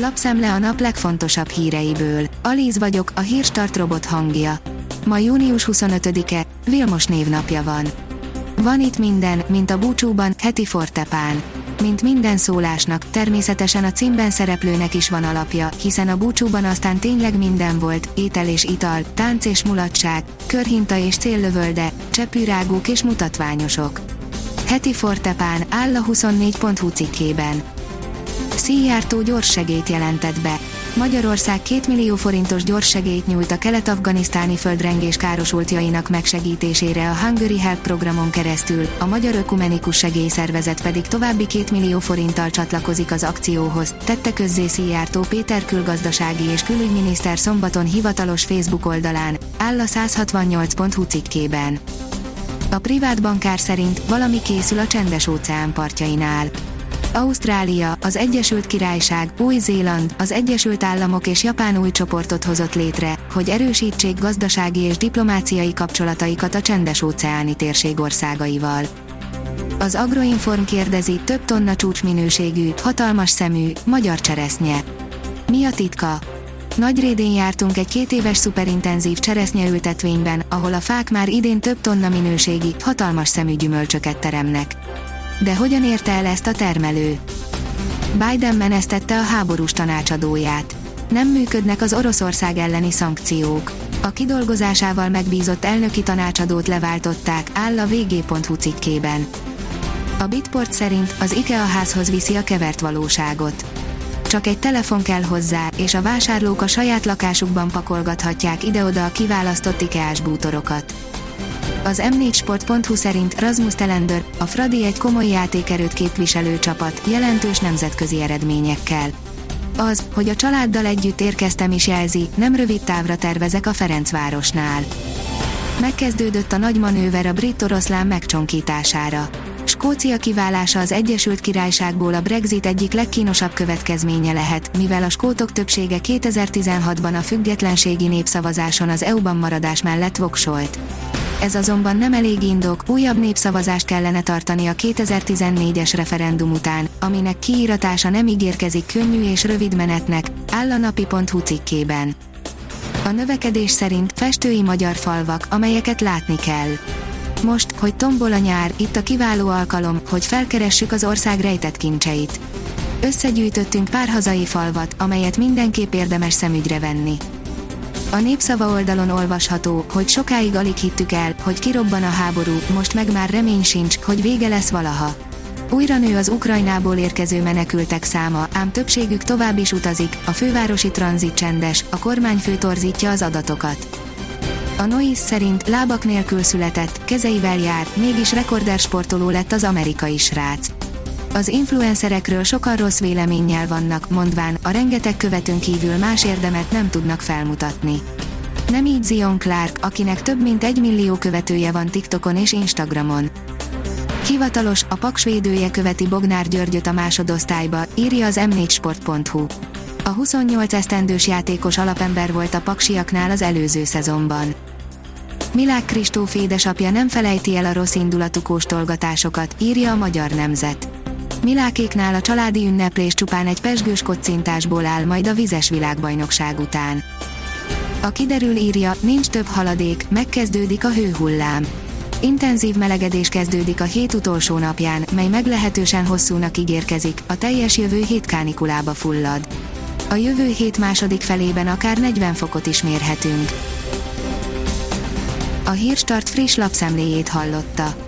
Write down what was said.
Lapszemle a nap legfontosabb híreiből. Alíz vagyok, a hírstart robot hangja. Ma június 25-e, Vilmos névnapja van. Van itt minden, mint a búcsúban, heti fortepán. Mint minden szólásnak, természetesen a címben szereplőnek is van alapja, hiszen a búcsúban aztán tényleg minden volt, étel és ital, tánc és mulatság, körhinta és céllövölde, csepűrágók és mutatványosok. Heti fortepán áll a 24.hu cikkében. Szíjártó gyors segét jelentett be. Magyarország 2 millió forintos gyors segélyt nyújt a kelet-afganisztáni földrengés károsultjainak megsegítésére a Hungary Help programon keresztül, a Magyar Ökumenikus Segélyszervezet pedig további 2 millió forinttal csatlakozik az akcióhoz, tette közzé Szijjártó Péter külgazdasági és külügyminiszter szombaton hivatalos Facebook oldalán, áll a 168.hu cikkében. A privát bankár szerint valami készül a csendes óceán partjainál. Ausztrália, az Egyesült Királyság, Új-Zéland, az Egyesült Államok és Japán új csoportot hozott létre, hogy erősítsék gazdasági és diplomáciai kapcsolataikat a csendes óceáni térség országaival. Az Agroinform kérdezi, több tonna csúcsminőségű, hatalmas szemű, magyar cseresznye. Mi a titka? Nagyrédén jártunk egy két éves szuperintenzív cseresznyeültetvényben, ahol a fák már idén több tonna minőségi, hatalmas szemű gyümölcsöket teremnek. De hogyan érte el ezt a termelő? Biden menesztette a háborús tanácsadóját. Nem működnek az Oroszország elleni szankciók. A kidolgozásával megbízott elnöki tanácsadót leváltották, áll a vg.hu cikkében. A Bitport szerint az IKEA házhoz viszi a kevert valóságot. Csak egy telefon kell hozzá, és a vásárlók a saját lakásukban pakolgathatják ide-oda a kiválasztott IKEA-s bútorokat. Az m4sport.hu szerint Rasmus Telender, a Fradi egy komoly játékerőt képviselő csapat, jelentős nemzetközi eredményekkel. Az, hogy a családdal együtt érkeztem is jelzi, nem rövid távra tervezek a Ferencvárosnál. Megkezdődött a nagy manőver a brit oroszlán megcsonkítására. Skócia kiválása az Egyesült Királyságból a Brexit egyik legkínosabb következménye lehet, mivel a skótok többsége 2016-ban a függetlenségi népszavazáson az EU-ban maradás mellett voksolt. Ez azonban nem elég indok, újabb népszavazást kellene tartani a 2014-es referendum után, aminek kiíratása nem ígérkezik könnyű és rövid menetnek, áll a napi.hu cikkében. A növekedés szerint festői magyar falvak, amelyeket látni kell. Most, hogy tombol a nyár, itt a kiváló alkalom, hogy felkeressük az ország rejtett kincseit. Összegyűjtöttünk pár hazai falvat, amelyet mindenképp érdemes szemügyre venni. A népszava oldalon olvasható, hogy sokáig alig hittük el, hogy kirobban a háború, most meg már remény sincs, hogy vége lesz valaha. Újra nő az Ukrajnából érkező menekültek száma, ám többségük tovább is utazik, a fővárosi tranzit csendes, a kormányfő torzítja az adatokat. A Noise szerint lábak nélkül született, kezeivel jár, mégis rekorder sportoló lett az amerikai srác. Az influencerekről sokan rossz véleménnyel vannak, mondván, a rengeteg követőn kívül más érdemet nem tudnak felmutatni. Nem így Zion Clark, akinek több mint egy millió követője van TikTokon és Instagramon. Hivatalos, a paksvédője követi Bognár Györgyöt a másodosztályba, írja az m4sport.hu. A 28 esztendős játékos alapember volt a paksiaknál az előző szezonban. Milák Kristóf édesapja nem felejti el a rossz indulatú kóstolgatásokat, írja a Magyar Nemzet. Milákéknál a családi ünneplés csupán egy pesgős kocintásból áll majd a vizes világbajnokság után. A kiderül írja, nincs több haladék, megkezdődik a hőhullám. Intenzív melegedés kezdődik a hét utolsó napján, mely meglehetősen hosszúnak ígérkezik, a teljes jövő hét kánikulába fullad. A jövő hét második felében akár 40 fokot is mérhetünk. A Hírstart friss lapszemléjét hallotta.